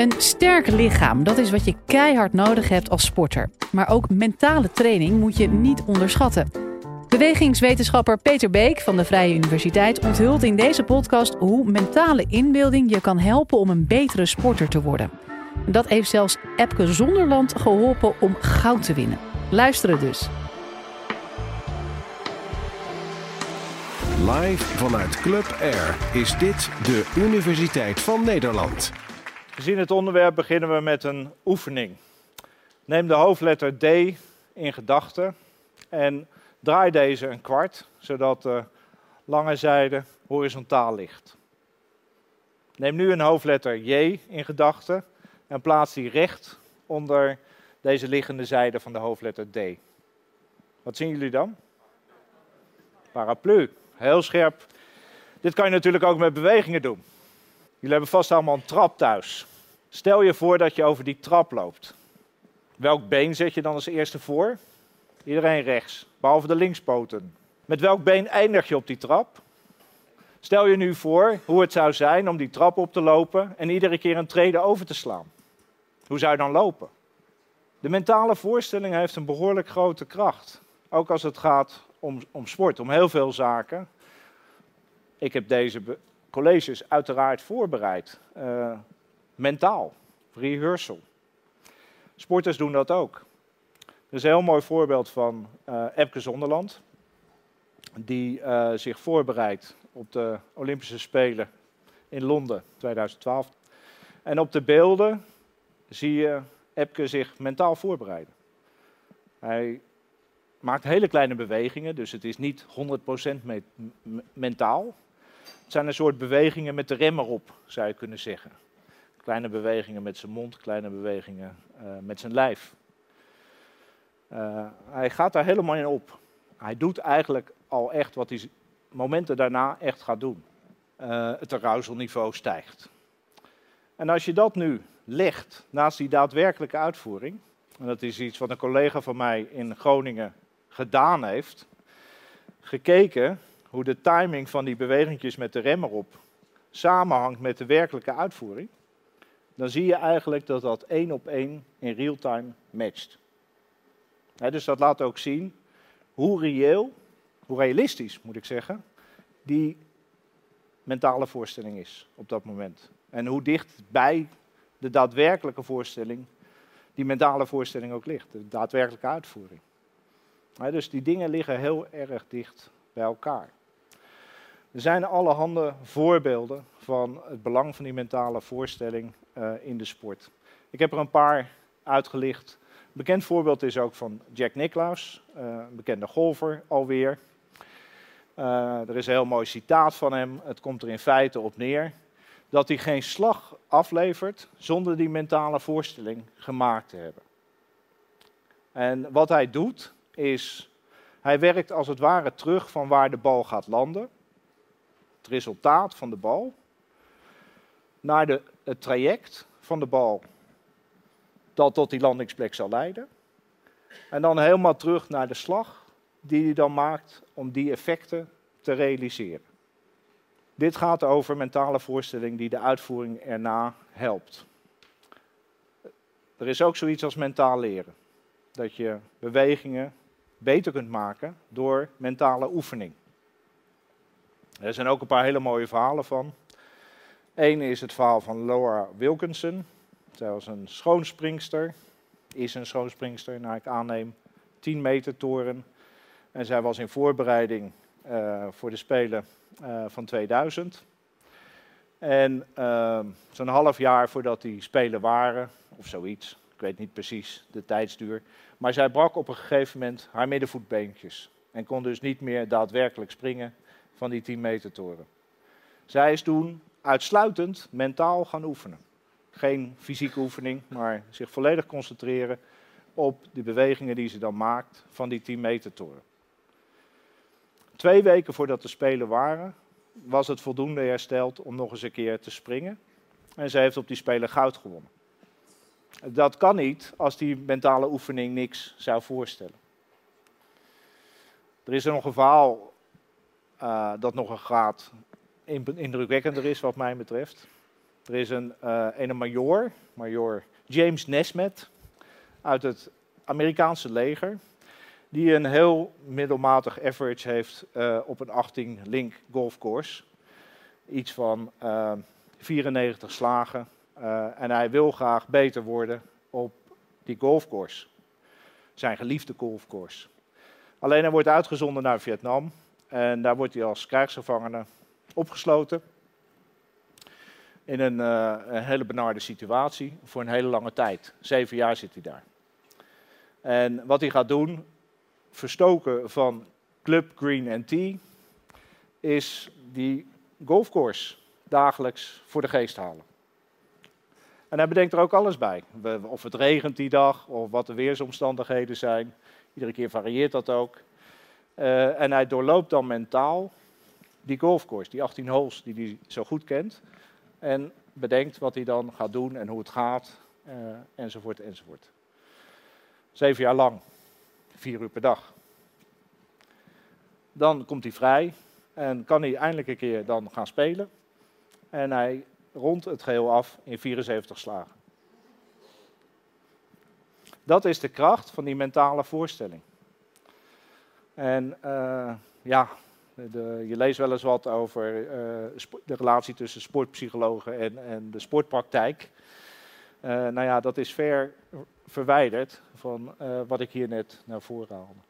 Een sterk lichaam, dat is wat je keihard nodig hebt als sporter. Maar ook mentale training moet je niet onderschatten. Bewegingswetenschapper Peter Beek van de Vrije Universiteit onthult in deze podcast hoe mentale inbeelding je kan helpen om een betere sporter te worden. Dat heeft zelfs Epke Zonderland geholpen om goud te winnen. Luisteren dus. Live vanuit Club Air is dit de Universiteit van Nederland. Gezien het onderwerp beginnen we met een oefening. Neem de hoofdletter D in gedachten en draai deze een kwart, zodat de lange zijde horizontaal ligt. Neem nu een hoofdletter J in gedachten en plaats die recht onder deze liggende zijde van de hoofdletter D. Wat zien jullie dan? Paraplu, heel scherp. Dit kan je natuurlijk ook met bewegingen doen. Jullie hebben vast allemaal een trap thuis. Stel je voor dat je over die trap loopt. Welk been zet je dan als eerste voor? Iedereen rechts, behalve de linkspoten. Met welk been eindig je op die trap? Stel je nu voor hoe het zou zijn om die trap op te lopen en iedere keer een trede over te slaan. Hoe zou je dan lopen? De mentale voorstelling heeft een behoorlijk grote kracht. Ook als het gaat om, om sport, om heel veel zaken. Ik heb deze colleges uiteraard voorbereid. Uh, mentaal, rehearsal. Sporters doen dat ook. Er is een heel mooi voorbeeld van uh, Epke Zonderland, die uh, zich voorbereidt op de Olympische Spelen in Londen 2012. En op de beelden zie je Epke zich mentaal voorbereiden. Hij maakt hele kleine bewegingen, dus het is niet 100% me mentaal. Het zijn een soort bewegingen met de rem erop, zou je kunnen zeggen. Kleine bewegingen met zijn mond, kleine bewegingen uh, met zijn lijf. Uh, hij gaat daar helemaal in op. Hij doet eigenlijk al echt wat hij momenten daarna echt gaat doen. Uh, het arousalniveau stijgt. En als je dat nu legt naast die daadwerkelijke uitvoering, en dat is iets wat een collega van mij in Groningen gedaan heeft, gekeken hoe de timing van die bewegingjes met de rem erop samenhangt met de werkelijke uitvoering, dan zie je eigenlijk dat dat één op één in real time matcht. dus dat laat ook zien hoe reëel, hoe realistisch moet ik zeggen, die mentale voorstelling is op dat moment. En hoe dicht bij de daadwerkelijke voorstelling die mentale voorstelling ook ligt, de daadwerkelijke uitvoering. dus die dingen liggen heel erg dicht bij elkaar. Er zijn allerhande voorbeelden van het belang van die mentale voorstelling in de sport. Ik heb er een paar uitgelicht. Een bekend voorbeeld is ook van Jack Nicklaus, uh, een bekende golfer alweer. Uh, er is een heel mooi citaat van hem. Het komt er in feite op neer dat hij geen slag aflevert zonder die mentale voorstelling gemaakt te hebben. En wat hij doet is, hij werkt als het ware terug van waar de bal gaat landen het resultaat van de bal, naar de, het traject van de bal dat tot die landingsplek zal leiden. En dan helemaal terug naar de slag die hij dan maakt om die effecten te realiseren. Dit gaat over mentale voorstelling die de uitvoering erna helpt. Er is ook zoiets als mentaal leren. Dat je bewegingen beter kunt maken door mentale oefening. Er zijn ook een paar hele mooie verhalen van. Eén is het verhaal van Laura Wilkinson. Zij was een schoonspringster, is een schoonspringster, naar ik aanneem, 10 meter toren. En zij was in voorbereiding uh, voor de Spelen uh, van 2000. En uh, zo'n half jaar voordat die Spelen waren, of zoiets, ik weet niet precies de tijdsduur, maar zij brak op een gegeven moment haar middenvoetbeentjes en kon dus niet meer daadwerkelijk springen van die 10 meter toren. Zij is toen uitsluitend mentaal gaan oefenen. Geen fysieke oefening, maar zich volledig concentreren op de bewegingen die ze dan maakt van die 10 meter toren. Twee weken voordat de Spelen waren, was het voldoende hersteld om nog eens een keer te springen. En ze heeft op die Spelen goud gewonnen. Dat kan niet als die mentale oefening niks zou voorstellen. Er is er nog een verhaal uh, dat nog een graad indrukwekkender is wat mij betreft. Er is een, uh, een major, major James Nesmet, uit het Amerikaanse leger, die een heel middelmatig average heeft uh, op een 18 link golfcourse. Iets van uh, 94 slagen. en hij wil graag beter worden op die golfcourse. Zijn geliefde golfcourse. Alleen hij wordt uitgezonden naar Vietnam. En daar wordt hij als krijgsgevangene opgesloten. In een, uh, een, hele benarde situatie voor een hele lange tijd. Zeven jaar zit hij daar. En wat hij gaat doen, verstoken van Club Green Tea, is die golfcourse dagelijks voor de geest halen. En hij bedenkt er ook alles bij. Of het regent die dag, of wat de weersomstandigheden zijn. Iedere keer varieert dat ook. Uh, en hij doorloopt dan mentaal die golfcourse, die 18 holes die hij zo goed kent. En bedenkt wat hij dan gaat doen en hoe het gaat, uh, enzovoort, enzovoort. Zeven jaar lang, vier uur per dag. Dan komt hij vrij en kan hij eindelijk een keer dan gaan spelen. En hij rondt het geheel af in 74 slagen. Dat is de kracht van die mentale voorstelling. En uh, ja, de, je leest wel eens wat over uh, de relatie tussen sportpsychologen en, en de sportpraktijk. Uh, nou ja, dat is ver verwijderd van wat ik hier net naar voren haalde.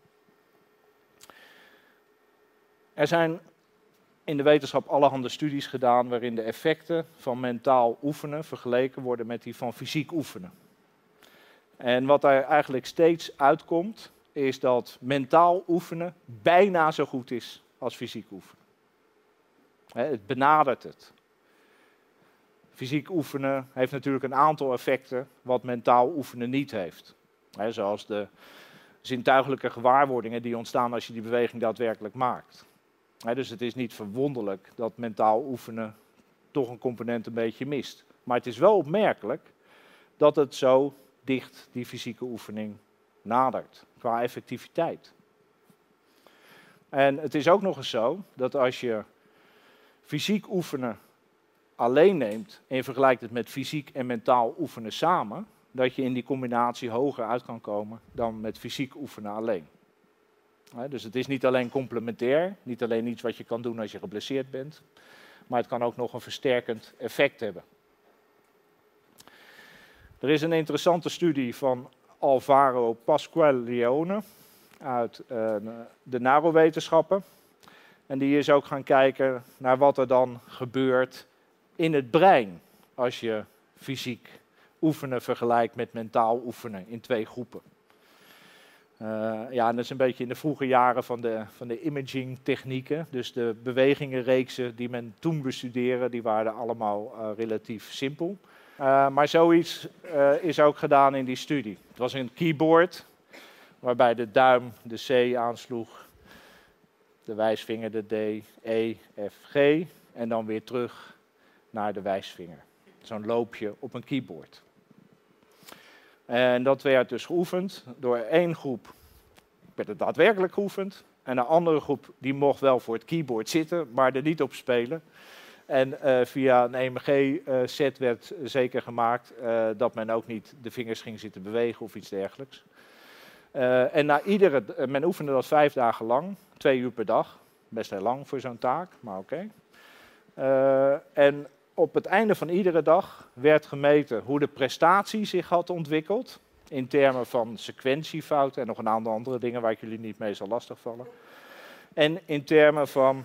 Er zijn in de wetenschap allerhande studies gedaan waarin de effecten van mentaal oefenen vergeleken worden met die van fysiek oefenen. En wat daar eigenlijk steeds uitkomt, is dat mentaal oefenen bijna zo goed is als fysiek oefenen. Het benadert het. Fysiek oefenen heeft natuurlijk een aantal effecten wat mentaal oefenen niet heeft. Zoals de zintuigelijke gewaarwordingen die ontstaan als je die beweging daadwerkelijk maakt. Dus het is niet verwonderlijk dat mentaal oefenen toch een component een beetje mist. Maar het is wel opmerkelijk dat het zo dicht die fysieke oefening nadert qua effectiviteit. En het is ook nog eens zo dat als je fysiek oefenen alleen neemt en je vergelijkt het met fysiek en mentaal oefenen samen, dat je in die combinatie hoger uit kan komen dan met fysiek oefenen alleen. Dus het is niet alleen complementair, niet alleen iets wat je kan doen als je geblesseerd bent, maar het kan ook nog een versterkend effect hebben. Er is een interessante studie van Alvaro Pasquale uit uh, de neurowetenschappen. En die is ook gaan kijken naar wat er dan gebeurt in het brein als je fysiek oefenen vergelijkt met mentaal oefenen in twee groepen. Uh, ja, en dat is een beetje in de vroege jaren van de, van de imaging technieken. Dus de bewegingenreeksen die men toen bestudeerde, die waren allemaal uh, relatief simpel. Maar zoiets is ook gedaan in die studie. Het was een keyboard waarbij de duim de C aansloeg, de wijsvinger de D, E, F, G en dan weer terug naar de wijsvinger. Zo'n loopje op een keyboard. En dat werd dus geoefend door één groep, werd het daadwerkelijk geoefend. En een andere groep die mocht wel voor het keyboard zitten, maar er niet op spelen. En uh, via een EMG-set uh, werd zeker gemaakt uh, dat men ook niet de vingers ging zitten bewegen of iets dergelijks. Uh, en na iedere, men oefende dat vijf dagen lang, twee uur per dag. Best heel lang voor zo'n taak, maar oké. Okay. en op het einde van iedere dag werd gemeten hoe de prestatie zich had ontwikkeld. In termen van sequentiefouten en nog een aantal andere dingen waar ik jullie niet mee zal lastigvallen. En in termen van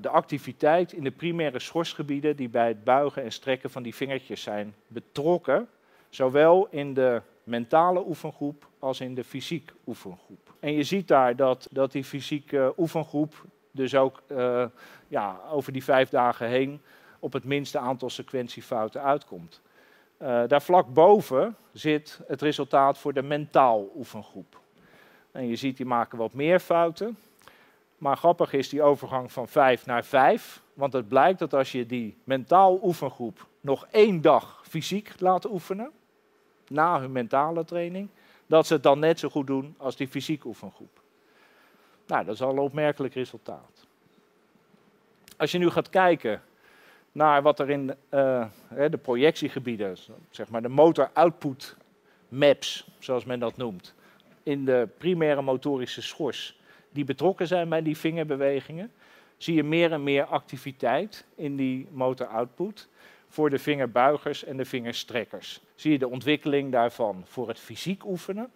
de activiteit in de primaire schorsgebieden die bij het buigen en strekken van die vingertjes zijn betrokken. Zowel in de mentale oefengroep als in de fysiek oefengroep. En je ziet daar dat, dat die fysieke oefengroep dus ook uh, ja, over die vijf dagen heen op het minste aantal sequentiefouten uitkomt. Uh, daar vlak boven zit het resultaat voor de mentaal oefengroep. En je ziet, die maken wat meer fouten. Maar grappig is die overgang van 5 naar 5. Want het blijkt dat als je die mentaal oefengroep nog één dag fysiek laat oefenen, na hun mentale training, dat ze het dan net zo goed doen als die fysiek oefengroep. Nou, dat is al een opmerkelijk resultaat. Als je nu gaat kijken naar wat er in uh, de projectiegebieden, zeg maar de motor output maps, zoals men dat noemt, in de primaire motorische schors, die betrokken zijn bij die vingerbewegingen, zie je meer en meer activiteit in die motor output voor de vingerbuigers en de vingerstrekkers. Zie je de ontwikkeling daarvan voor het fysiek oefenen.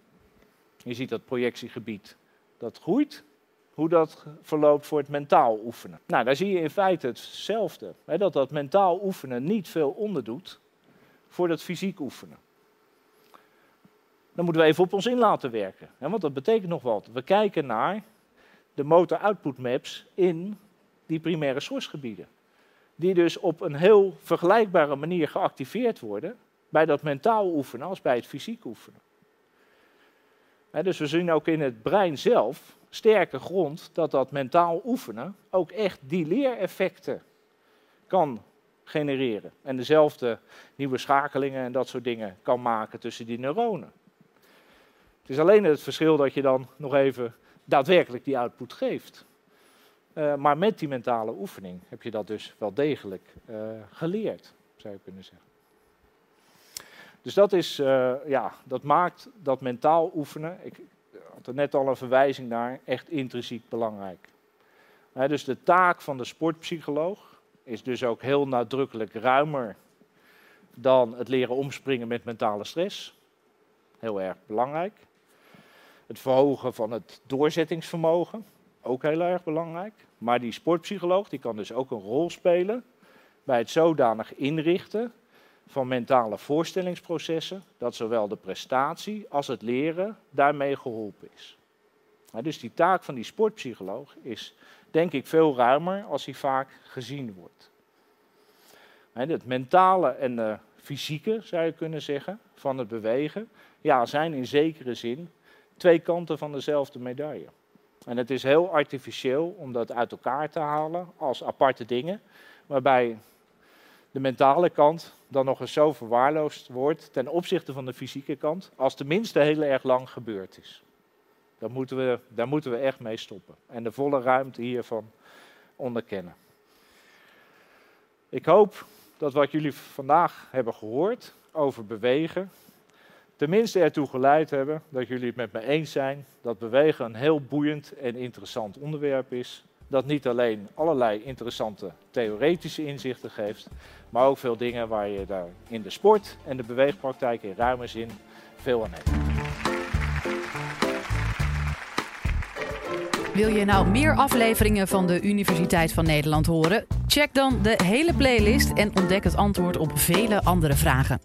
Je ziet dat projectiegebied dat groeit. Hoe dat verloopt voor het mentaal oefenen. Nou, daar zie je in feite hetzelfde. Hè, dat dat mentaal oefenen niet veel onderdoet voor dat fysiek oefenen. Dan moeten we even op ons in laten werken. Hè, want dat betekent nog wat. We kijken naar de motor output maps in die primaire sourcegebieden die dus op een heel vergelijkbare manier geactiveerd worden bij dat mentaal oefenen als bij het fysiek oefenen. dus we zien ook in het brein zelf sterke grond dat dat mentaal oefenen ook echt die leereffecten kan genereren. En dezelfde nieuwe schakelingen en dat soort dingen kan maken tussen die neuronen. Het is alleen het verschil dat je dan nog even daadwerkelijk die output geeft. Uh, maar met die mentale oefening heb je dat dus wel degelijk uh, geleerd, zou je kunnen zeggen. Dus dat, is, uh, ja, dat maakt dat mentaal oefenen, ik had er net al een verwijzing naar, echt intrinsiek belangrijk. dus de taak van de sportpsycholoog is dus ook heel nadrukkelijk ruimer dan het leren omspringen met mentale stress. Heel erg belangrijk. Het verhogen van het doorzettingsvermogen ook heel erg belangrijk. Maar die sportpsycholoog die kan dus ook een rol spelen bij het zodanig inrichten van mentale voorstellingsprocessen dat zowel de prestatie als het leren daarmee geholpen is. dus die taak van die sportpsycholoog is denk ik veel ruimer als die vaak gezien wordt. Het mentale en de fysieke, zou je kunnen zeggen, van het bewegen, ja, zijn in zekere zin twee kanten van dezelfde medaille. En het is heel artificieel om dat uit elkaar te halen als aparte dingen, waarbij de mentale kant dan nog eens zo verwaarloosd wordt ten opzichte van de fysieke kant, als tenminste heel erg lang gebeurd is. Daar moeten we, daar moeten we echt mee stoppen en de volle ruimte hiervan onderkennen. Ik hoop dat wat jullie vandaag hebben gehoord over bewegen, tenminste ertoe geleid hebben dat jullie het met me eens zijn dat bewegen een heel boeiend en interessant onderwerp is. Dat niet alleen allerlei interessante theoretische inzichten geeft, maar ook veel dingen waar je daar in de sport en de beweegpraktijk in ruime zin veel aan hebt. Wil je nou meer afleveringen van de Universiteit van Nederland horen? Check dan de hele playlist en ontdek het antwoord op vele andere vragen.